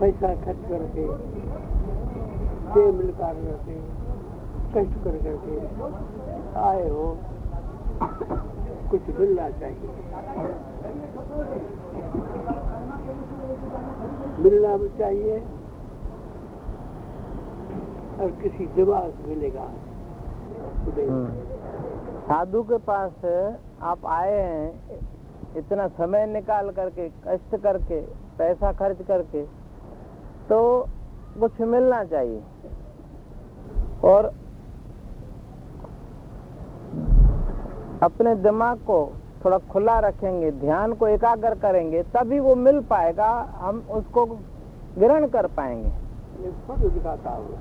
पैसा खर्च करके से मिलकर करके कष्ट कर करके, आए हो, कुछ मिलना चाहिए। मिलना भी चाहिए, और किसी दिमाग मिलेगा। साधु के पास आप आए हैं, इतना समय निकाल करके, कष्ट करके, पैसा खर्च करके तो कुछ मिलना चाहिए और अपने दिमाग को थोड़ा खुला रखेंगे, ध्यान को एकाग्र करेंगे, तभी वो मिल पाएगा, हम उसको ग्रहण कर पाएँगे।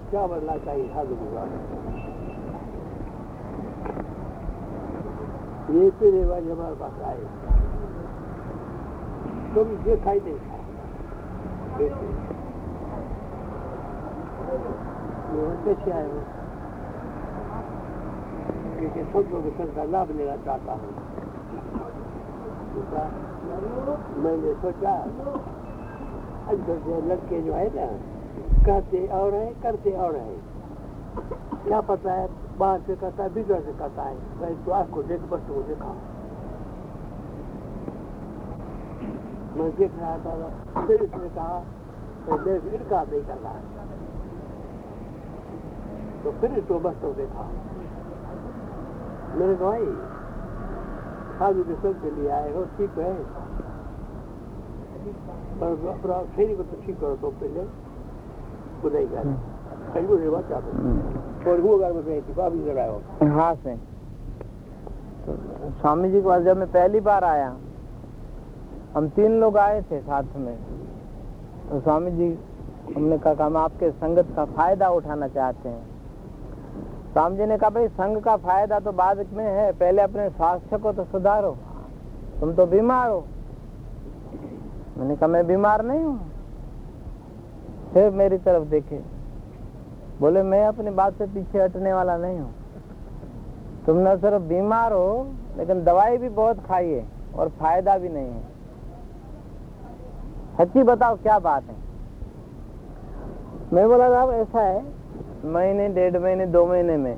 क्या बनना चाहिए ये तेरे वाले हमारे पास आए। तुम नहीं हो लाभ लेना चाहता हूँ मैंने सोचा से लड़के जो है ना कहते और है करते और है क्या पता है बाहर से कहता है भीतर से कहता है मैं तो आपको देख बस को देखा मैं देख रहा था, फिर इसने कहा तो मैं इनका नहीं कर रहा तो फिर बस को देखा। मैंने कहा भाई साधु के सब के लिए आए हो ठीक है। पर अपना शरीर को तो ठीक करो तो पहले बुराई कर कहीं बुरे बात चाहते और वो अगर मैं थी अभी लड़ाओ हाँ। से तो स्वामी जी के पास जब मैं पहली बार आया हम तीन लोग आए थे साथ में। तो स्वामी जी हमने कहा हम आपके संगत का फ़ायदा उठाना चाहते हैं। स्वामी जी ने कहा भाई संघ का फ़ायदा तो बाद में है। पहले अपने स्वास्थ्य को तो सुधारो। तुम तो बीमार हो। मैंने कहा, मैं बीमार नहीं हूँ। फिर मेरी तरफ़ देखे। बोले, मैं अपनी बात से पीछे हटने वाला नहीं हूँ। तुम न सिर्फ़ बीमार हो, लेकिन दवाई भी बहुत खाई है और फ़ायदा भी नहीं है। सच्ची बताओ, क्या बात है? मैं बोला साहब ऐसा है महीने, डेढ़ महीने, दो महीने में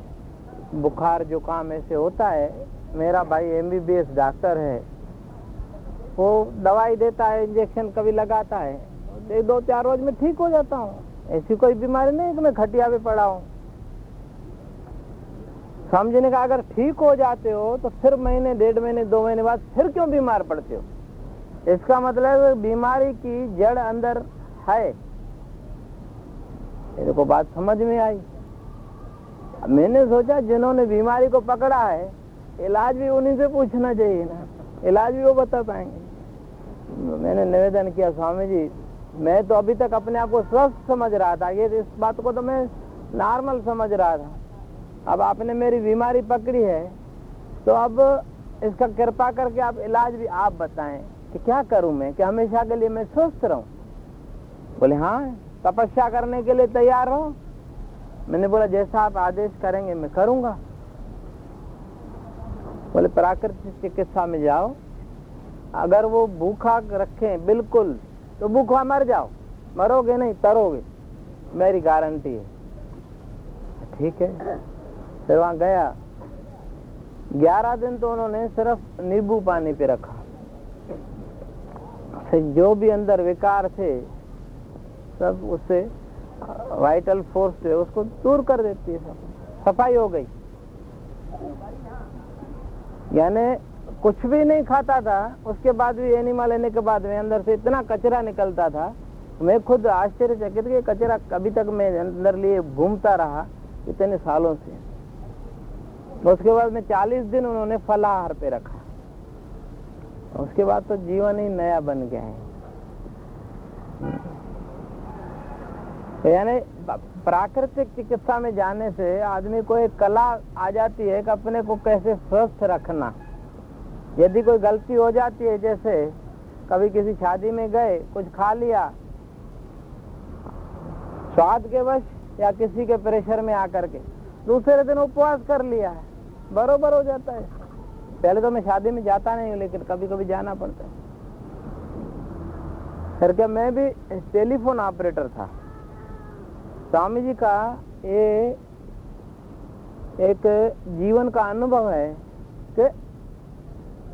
बुखार जुकाम ऐसे होता है। मेरा भाई एमबीबीएस डॉक्टर है। वो दवाई देता है इंजेक्शन कभी लगाता है। एक दो चार रोज में ठीक हो जाता हूँ। ऐसी कोई बीमारी नहीं कि मैं खटिया पे पड़ा हूँ। समझने का अगर ठीक हो जाते हो तो फिर महीने, डेढ़ महीने, दो महीने बाद फिर क्यों बीमार पड़ते हो? इसका मतलब बीमारी की जड़ अंदर है। मेरे को बात समझ में आई। मैंने सोचा जिन्होंने बीमारी को पकड़ा है, इलाज भी उन्हीं से पूछना चाहिए ना। इलाज भी वो बता पाएँगे। मैंने निवेदन किया, स्वामी जी, मैं तो अभी तक अपने आप को स्वस्थ समझ रहा था, ये इस बात को तो मैं नॉर्मल समझ रहा था। अब आपने मेरी बीमारी पकड़ी है तो अब इसका कृपा करके आप इलाज भी आप बताएँ कि क्या करूँ मैं, कि हमेशा के लिए मैं स्वस्थ रहूँ। बोले हाँ तपस्या करने के लिए तैयार हो? मैंने बोला, जैसा आप आदेश करेंगे, मैं करूँगा। बोले, प्राकृतिक चिकित्सा में जाओ। अगर वो भूखा रखें, बिल्कुल तो भूखा मर जाओ। मरोगे नहीं, तरोगे। मेरी गारंटी है। ठीक है। फिर वहाँ गया। ग्यारह दिन तो उन्होंने सिर्फ़ नींबू पानी पे रखा। फिर जो भी अंदर विकार थे सब उससे वाइटल फोर्स से उसको दूर कर देती है सफ़ाई हो गई। यानी कुछ भी नहीं खाता था, उसके बाद भी एनिमा लेने के बाद में अंदर से इतना कचरा निकलता था, मैं खुद आश्चर्यचकित कि कचरा कभी तक मैं अंदर लिए घूमता रहा इतने सालों से। उसके बाद में 40 दिन उन्होंने फलाहार पे रखा। उसके बाद तो जीवन ही नया बन गया है। यानी प्राकृतिक चिकित्सा में जाने से आदमी को एक कला आ जाती है कि अपने को कैसे स्वस्थ रखना। यदि कोई गलती हो जाती है, जैसे कभी किसी शादी में गए, कुछ खा लिया, स्वाद के वश या किसी के प्रेशर में आकर के, दूसरे दिन उपवास कर लिया है, बरोबर हो जाता है। पहले तो मैं शादी में जाता नहीं हूँ, लेकिन कभी कभी जाना पड़ता है। फिर क्या मैं भी टेलीफोन ऑपरेटर था। स्वामी जी का ये एक जीवन का अनुभव है कि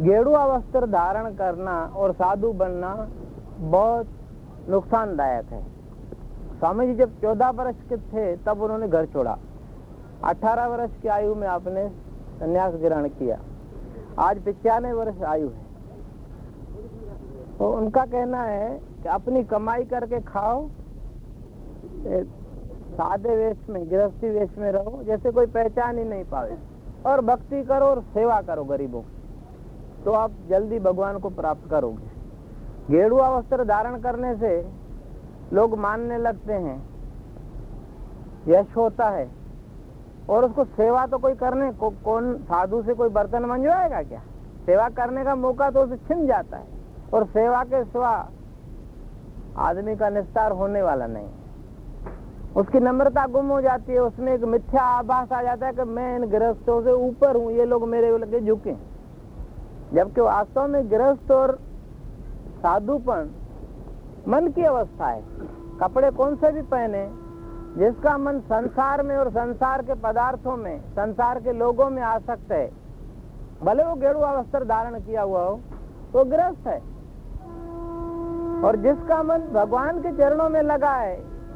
गेरुआ वस्त्र धारण करना और साधु बनना बहुत नुकसानदायक है। स्वामी जी जब चौदह वर्ष के थे, तब उन्होंने घर छोड़ा। अठारह वर्ष की आयु में आपने संन्यास ग्रहण किया। आज पिचानवे वर्ष आयु है। तो उनका कहना है कि अपनी कमाई करके खाओ सादे वेश में, गृहस्थी वेश में रहो, जैसे कोई पहचान ही नहीं पावे। और भक्ति करो और सेवा करो गरीबों तो आप जल्दी भगवान को प्राप्त करोगे। गेरुआ वस्त्र धारण करने से लोग मानने लगते हैं, यश होता है। और उसको सेवा तो कोई करने, को, कौन साधु से कोई बर्तन मंजवाएगा क्या? सेवा करने का मौका तो उसे छिन जाता है। और सेवा के सिवा आदमी का निस्तार होने वाला नहीं। उसकी नम्रता गुम हो जाती है, उसमें एक मिथ्या आभास आ जाता है कि मैं इन गृहस्थों से ऊपर हूँ, ये लोग मेरे लगे झुके जबकि वास्तव में गृहस्थ और साधुपन मन की अवस्था है। कपड़े कौन से भी पहने, जिसका मन संसार में और संसार के पदार्थों में, संसार के लोगों में आसक्त है, भले वो गेरुआ वस्त्र धारण किया हुआ हो तो ग्रस्त है। और जिसका मन भगवान के चरणों में लगा है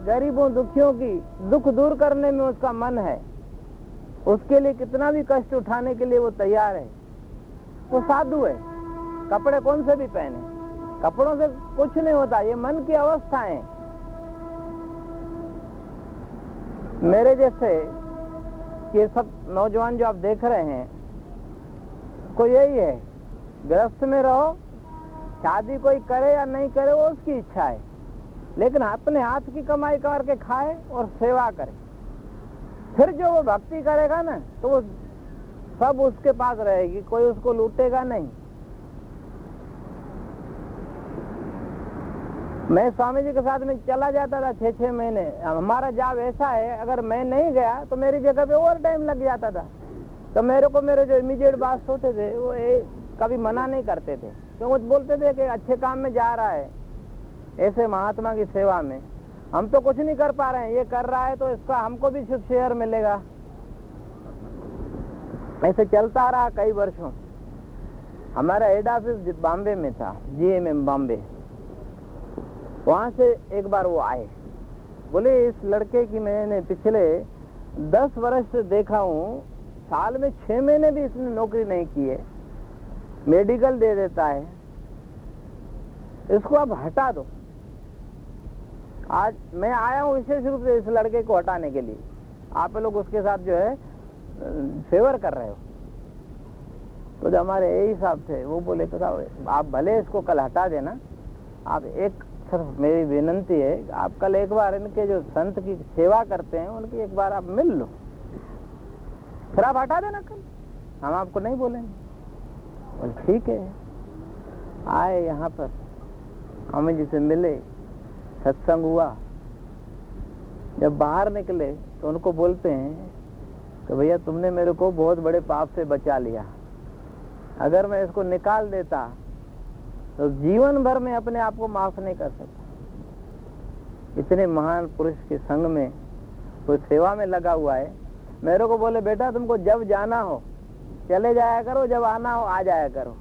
गरीबों दुखियों की दुख दूर करने में उसका मन है। उसके लिए कितना भी कष्ट उठाने के लिए वो तैयार है। वो साधु है। कपड़े कौन से भी पहने। कपड़ों से कुछ नहीं होता। ये मन की अवस्था है मेरे जैसे ये सब नौजवान जो आप देख रहे हैं, को यही है। ग्रस्त में रहो। शादी कोई करे या नहीं करे, वो उसकी इच्छा है। लेकिन अपने हाथ की कमाई करके खाए और सेवा करे। फिर जो वो भक्ति करेगा ना तो वो सब उसके पास रहेगी कोई उसको लूटेगा नहीं। मैं स्वामी जी के साथ में चला जाता था छह छह महीने। हमारा जाब ऐसा है अगर मैं नहीं गया तो मेरी जगह पे ओवर टाइम लग जाता था। तो मेरे को मेरे जो इमीडिएट बात होते थे वो ए, कभी मना नहीं करते थे। तो वो बोलते थे कि अच्छे काम में जा रहा है। ऐसे महात्मा की सेवा में। हम तो कुछ नहीं कर पा रहे हैं। ये कर रहा है तो इसका हमको भी शुभ शेयर मिलेगा। ऐसे चलता रहा कई वर्षों। हमारा हेड ऑफ़िस बॉम्बे में था जीएमएम बॉम्बे। वहाँ से एक बार वो आए। बोले, इस लड़के की मैंने पिछले दस वर्ष से देखा हूँ। साल में छह महीने भी इसने नौकरी नहीं की है। मेडिकल दे देता है। इसको अब हटा दो। आज मैं आया हूँ विशेष रूप से इस लड़के को हटाने के लिए। आप लोग उसके साथ जो है, फेवर कर रहे हो। तो जो हमारे यही साहब थे, वो बोले तो साहब, आप भले इसको कल हटा देना। आप एक, सिर्फ़ मेरी विनंती है, आप कल एक बार इनके जो संत की सेवा करते हैं, उनकी एक बार आप मिल लो। फिर आप हटा देना कल। हम आपको नहीं बोलेंगे। बोले, ठीक है। आए यहाँ पर। हमें जिसे मिले सत्संग हुआ। जब बाहर निकले तो उनको बोलते हैं कि भैया तुमने मेरे को बहुत बड़े पाप से बचा लिया। अगर मैं इसको निकाल देता तो जीवन भर में अपने आप को माफ़ नहीं कर सकता। इतने महान पुरुष के संग में कोई सेवा में लगा हुआ है। मेरे को बोले, बेटा, तुमको जब जाना हो, चले जाया करो, जब आना हो, आ जाया करो।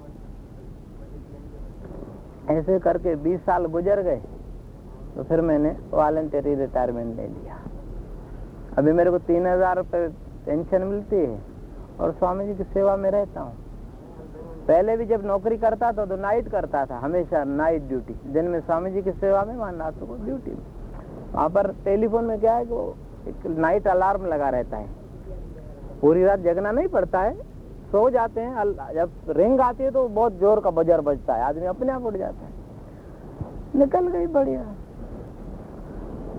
ऐसे करके 20 साल गुजर गए। तो फिर मैंने वॉलेंटरी रिटायरमेंट ले लिया। अभी मेरे को तीन हज़ार रुपये पेंशन मिलती है और स्वामी जी की सेवा में रहता हूँ। पहले भी जब नौकरी करता था तो नाइट करता था, हमेशा नाइट ड्यूटी दिन में स्वामी जी की सेवा में, वहाँ रात को ड्यूटी में। वहाँ पर टेलीफोन में क्या है कि वो एक नाइट अलार्म लगा रहता है। पूरी रात जगना नहीं पड़ता है, सो जाते हैं। जब रिंग आती है तो बहुत ज़ोर का बजर बजता है, आदमी अपने आप उठ जाता है। निकल गई बढ़िया।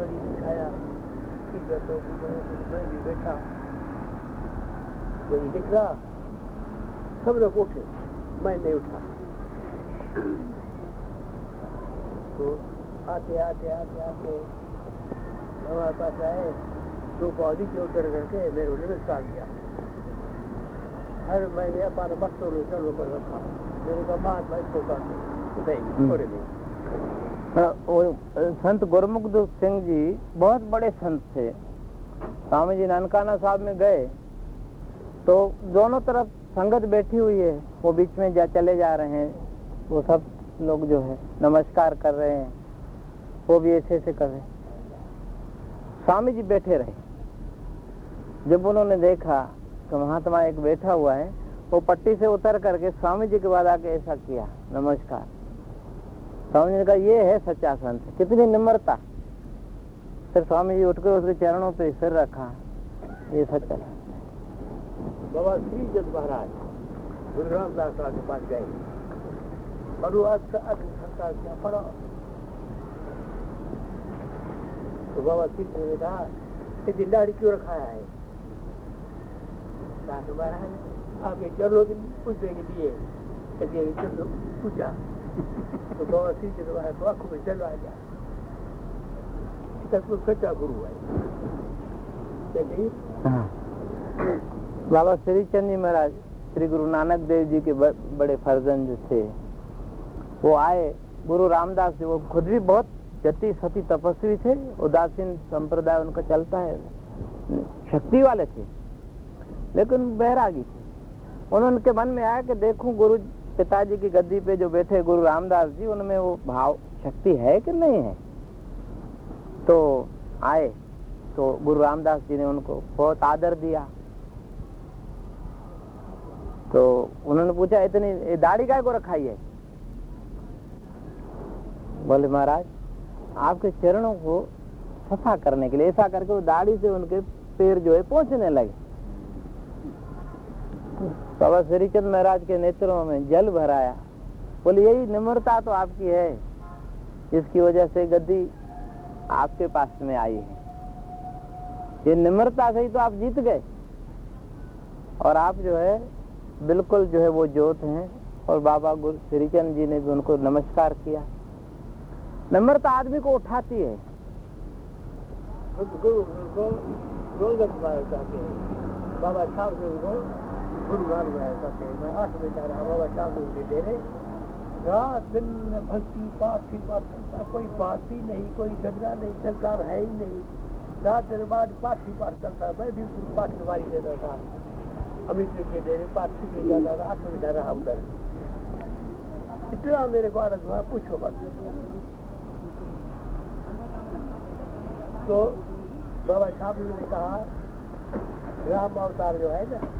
कड़ी दिखाया इधर तो मैं भी बैठा कोई दिख रहा सब लोग उठे मैं नहीं उठा तो आते आते आते आते हमारे पास आए दो पौधी के उतर करके मेरे को नमस्कार किया हर महीने अपना मस्तों में चलो कर रखा मेरे को महात्मा इसको कहते नहीं थोड़े नहीं हाँ, संत गुरमुख सिंह जी बहुत बड़े संत थे। स्वामी जी ननकाना साहब में गए तो दोनों तरफ़ संगत बैठी हुई है। वो बीच में जा, चले जा रहे हैं। वो सब लोग जो है, नमस्कार कर रहे हैं। वो भी ऐसे ऐसे कर रहे स्वामी जी बैठे रहे। जब उन्होंने देखा तो महात्मा एक बैठा हुआ है, वो पट्टी से उतर करके स्वामी जी के बाद आके ऐसा किया, नमस्कार। स्वामी जी ने कहा, ये है सच्चा संत। कितनी निम्रता। फिर स्वामी जी उठकर उसके चरणों पे सिर रखा। ये सच्चा संत बाबा श्री जद महाराज गुरु रामदास के पास गए। तो बाबा ने कहा क्यों रखाया है? कहा महाराज, आप ये चलो दिन पूछने के लिए कहते हैं चलो पूछा में चलो आ जा। इसका सच्चा गुरु है। कहते हाँ। बाबा श्री चंद जी महाराज, श्री गुरु नानक देव जी के बड़े फर्जन जो थे, वो आए। गुरु रामदास जी, वो खुद भी बहुत जति सती तपस्वी थे, उदासीन संप्रदाय उनका चलता है। शक्ति वाले थे। लेकिन बैरागी थे। उन्होंने मन में आया कि देखूँ गुरु पिताजी की गद्दी पे जो बैठे गुरु रामदास जी, उनमें वो भाव, शक्ति है कि नहीं है? तो आए तो गुरु रामदास जी ने उनको बहुत आदर दिया। तो उन्होंने पूछा, इतनी दाढ़ी काय को रखाई है? बोले, महाराज, आपके चरणों को सफ़ा करने के लिए। ऐसा करके वो दाढ़ी से उनके पैर जो है पहुँचने लगे। बाबा श्रीचंद महाराज के नेत्रों में जल भराया। बोले, यही निम्रता तो आपकी है। जिसकी वजह से गद्दी आपके पास में आई है। ये निम्रता से ही तो आप जीत गए। और आप जो है, बिल्कुल जो है वो जोत हैं। और बाबा गुरु श्रीचंद जी ने भी उनको नमस्कार किया। नम्रता आदमी को उठाती है। हैं। बाबा साहब जी को गुरु मान मार कहते हैं मैं आठ बजे रहा बाबा साहब जी के डेरे रात दिन भक्ति पाठ ही पाठ करता कोई बात ही नहीं, कोई झगड़ा नहीं, सरकार है ही नहीं। रात दिन बाद पाठ ही पाठ करता मैं भी पाठ निवारी देता था अमित के डेरे पाठ सीखने जाता था आठ बजे रहा उधर इतना मेरे को आनंद हुआ, पूछो मत। तो बाबा साहब ने कहा, राम अवतार जो है ना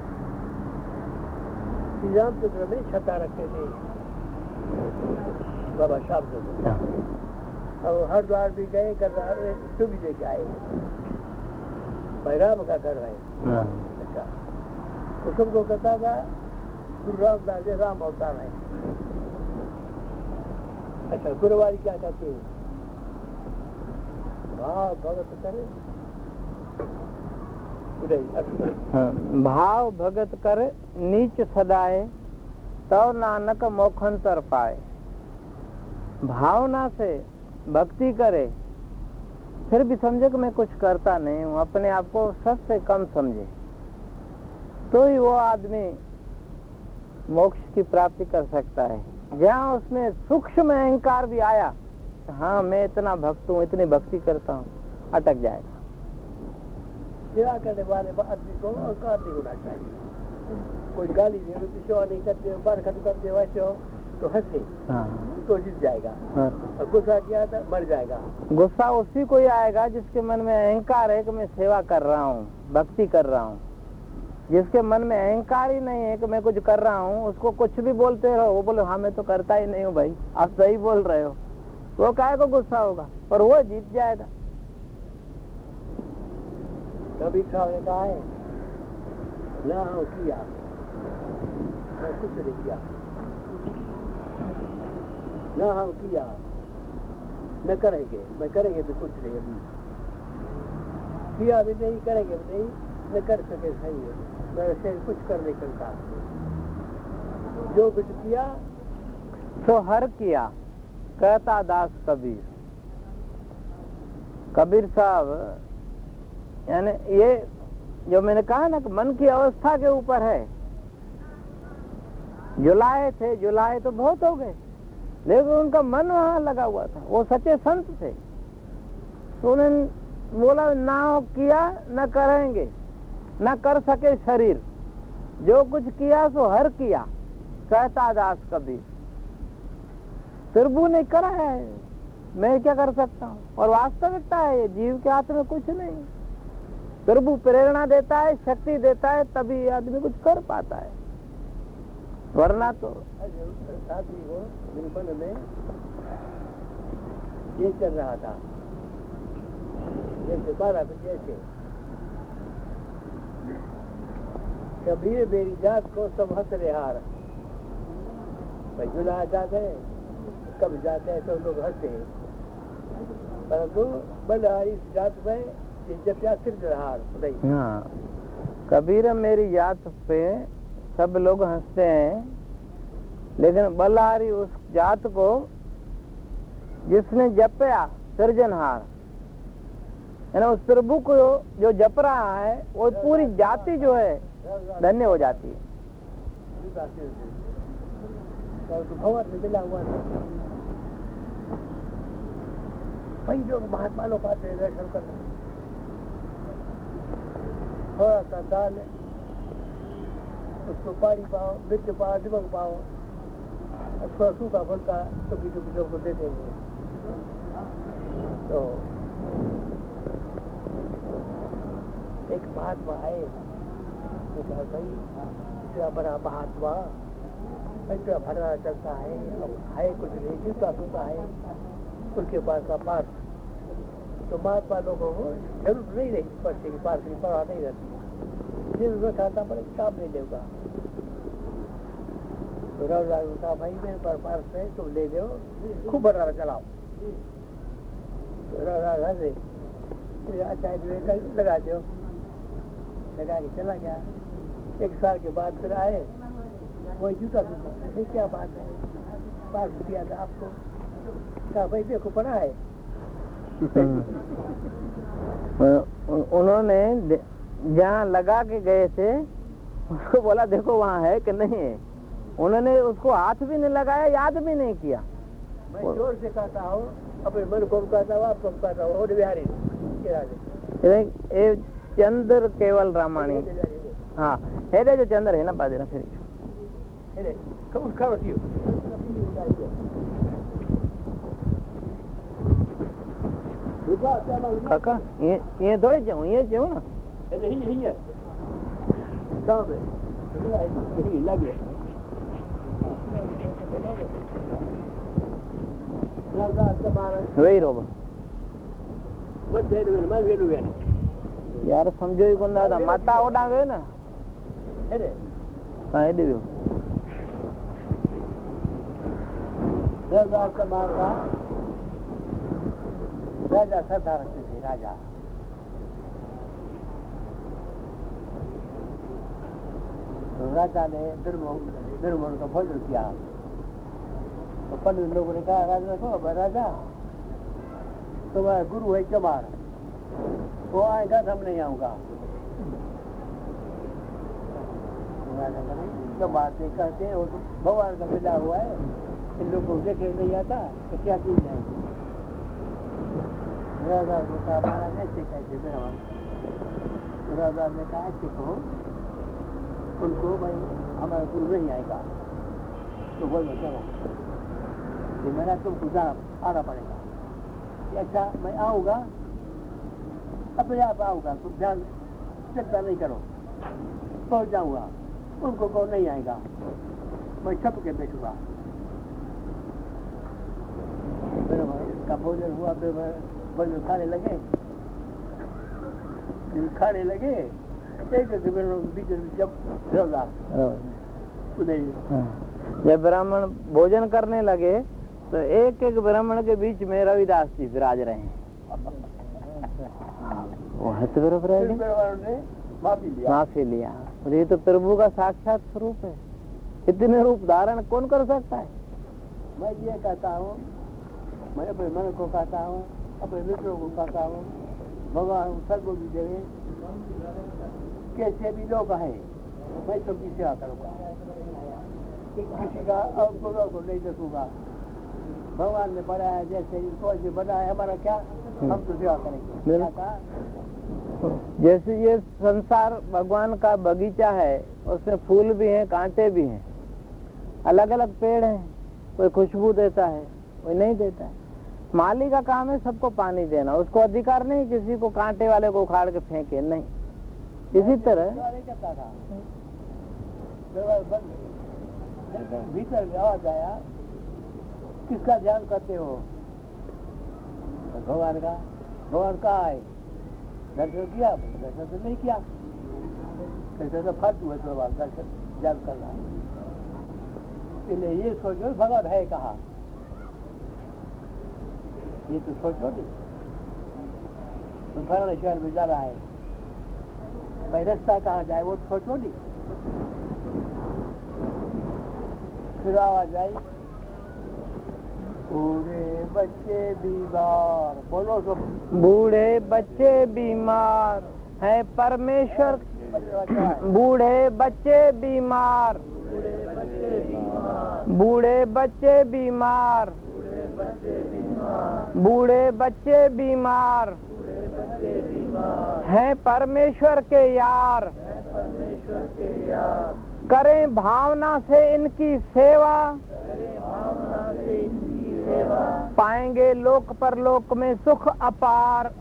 श्री रामचंद्र में छता रखे थे बाबा साहब जी अब हरिद्वार भी गए कर तो भी लेके आए भाई राम का घर है अच्छा तो सबको कहता था गुरु रामदास राम अवतार है अच्छा गुरुवारी क्या कहते हैं वाह भगत करे भाव भगत कर नीच सदाए तो नानक मोखन मोखंतर पाए। भावना से भक्ति करे, फिर भी समझे कि मैं कुछ करता नहीं हूँ, अपने आप को सबसे कम समझे। तो ही वो आदमी मोक्ष की प्राप्ति कर सकता है। जहाँ उसमें सूक्ष्म अहंकार भी आया हाँ मैं इतना भक्त हूँ, इतनी भक्ति करता हूँ, अटक जाएगा। सेवा करने वाले आदमी को अहंकार नहीं होना चाहिए कोई गाली नहीं होती सेवा नहीं करते बरखत करते वैसे हो तो हंसे हाँ तो जीत जाएगा हाँ। और गुस्सा किया तो मर जाएगा गुस्सा उसी को ही आएगा जिसके मन में अहंकार है कि मैं सेवा कर रहा हूँ भक्ति कर रहा हूँ जिसके मन में अहंकार ही नहीं है कि मैं कुछ कर रहा हूँ उसको कुछ भी बोलते रहो वो बोले हाँ मैं तो करता ही नहीं हूँ भाई आप सही बोल रहे हो वो काय को गुस्सा होगा पर वो जीत जाएगा कभी है ना किया मैं कुछ नहीं किया ना हाँ किया न करेंगे मैं करेंगे भी कुछ नहीं अभी किया भी नहीं करेंगे भी नहीं न कर सके सही है मैं ऐसे कुछ कर नहीं करता जो कुछ किया तो हर किया कहता दास कबीर कबीर साहब यानी ये जो मैंने कहा ना कि मन की अवस्था के ऊपर है। जुलाए थे जुलाए तो बहुत हो गए। लेकिन उनका मन वहाँ लगा हुआ था। वो सच्चे संत थे। तो उन्होंने बोला, ना किया, न करेंगे, न कर सके शरीर। जो कुछ किया, सो हर किया, कहता दास कबीर। प्रभु ने करा है, मैं क्या कर सकता हूँ? और वास्तविकता है, ये जीव के हाथ में कुछ नहीं। प्रभु प्रेरणा देता है, शक्ति देता है, तभी आदमी कुछ कर पाता है। वरना तो ये चल रहा था। जैसे मेरी जात को सब हंस जाते हैं कब जाते हैं तो लोग हँसते हैं। परंतु बल इस जात में हाँ। कबीर मेरी जात पे सब लोग हँसते हैं लेकिन बलहारी उस जात को जिसने जपया सृजनहार। यानी उस प्रभु को जो जप रहा है वो पूरी जाति जो है धन्य हो जाती है। वही जो महात्मा लोग आते हैं दर्शन करने। थोड़ा सा दाल उसको पानी पाओ मिर्च पाओ। नमक सूखा देंगे। तो एक महात्मा तो चलता है, अब है कुछ नहीं जूता सूता है, उनके पास का पास तो महात्मा लोगों को ज़रूरत नहीं रही की पास की परवाह नहीं रहती। जिस में खाता पड़े काम नहीं लेगा। तो रविलाल ने कहा, भाई, मेरे पास पास है, तुम ले लो, खूब भरा चलाओ तो रविलाल हंसे। अच्छा लगा दो। लगा के चला गया। एक साल के बाद फिर आए। वही जूता सूता क्या बात है? पास दिया था आपको? कहा, भाई, देखो, पड़ा है। उन्होंने जहाँ लगा के गए थे उसको बोला देखो वहाँ है कि नहीं है? उन्होंने उसको हाथ भी नहीं लगाया याद भी नहीं किया। मैं ज़ोर से कहता हूँ अपने मन को कहता हूँ आपको कहता हूँ बिहारी ये चंद्र केवल रामाणी हाँ है जो चंद्र है ना बाजरा फिर कब खबर थी કાકા એ એ દોડે જાઉં એ જેવું ને એટલે અહીં અહીં સામે લાગે વહી રોબ બધે માં વેલું વેન યાર સમજો ઈ કોણ દાદા માતા ઓડાવે ને હે હા એ દેવ્યો राजा सदा रखते थे राजा। तो राजा ने दुर्मोहन का भोजन किया। तो पंडित लोगों ने कहा, राजा को राजा, तुम्हारा गुरु है चमार वो आएगा तो हम नहीं आऊँगा। तो चमार से कहते तो भगवान का मिला हुआ है। इन लोगों को देखे नहीं आता तो क्या चीज़ है? राजा ने कहा महाराज ऐसे कैसे मेरा राजा ने कहा ऐसे उनको भाई हमारा गुरु नहीं आएगा तो बोलो चलो कि मेरा तुमको जाना आना पड़ेगा अच्छा मैं आऊँगा अपने आप आऊँगा तुम ध्यान चिंता नहीं करो पहुँच जाऊँगा उनको कौन नहीं आएगा मैं छप के बैठूँगा इसका भोजन हुआ फिर मैं खाने लगे। लगे जब उदय। हाँ। जब ब्राह्मण भोजन करने लगे तो एक एक ब्राह्मण के बीच में रविदास जी विराज रहे हैं। है। माफ़ी लिया। माफ़ी लिया। और ये तो प्रभु का साक्षात स्वरूप है। इतने रूप धारण कौन कर सकता है? मैं ये कहता हूँ मैं अपने मन को कहता हूँ अपने मित्रों को कहता हूँ भगवान सबको भी देवे कैसे भी लोग हैं मैं सबकी सेवा करूँगा किसी का अवगुणों को नहीं देखूँगा भगवान ने बनाया जैसे इनको ऐसे बनाया हमारा क्या हम तो सेवा करेंगे? जैसे ये संसार भगवान का बगीचा है उसमें फूल भी हैं कांटे भी हैं अलग अलग पेड़ हैं कोई खुशबू देता है कोई नहीं देता है माली का काम है सबको पानी देना, उसको अधिकार नहीं किसी को कांटे वाले को उखाड़ के फेंके, नहीं। इसी तरह भीतर आवाज़ आया किसका ध्यान करते हो? भगवान का। भगवान कहा है? दर्शन किया? दर्शन तो नहीं किया। कैसे तो फालतू है तो भगवान दर्शन ध्यान करना। इसलिए ये सोचो, भगवान है कहा? ये तो नहीं तो फलाने शहर में जा रहा है भाई रास्ता कहाँ जाए वो सोचो नहीं फिर आवाज़ आई बूढ़े बच्चे बीमार। बोलो तो। बूढ़े बच्चे बीमार है परमेश्वर। बूढ़े बच्चे बीमार। बूढ़े बच्चे बीमार। बूढ़े बच्चे बीमार हैं परमेश्वर के यार। करें भावना से इनकी सेवा। पाएँगे लोक पर लोक में सुख अपार।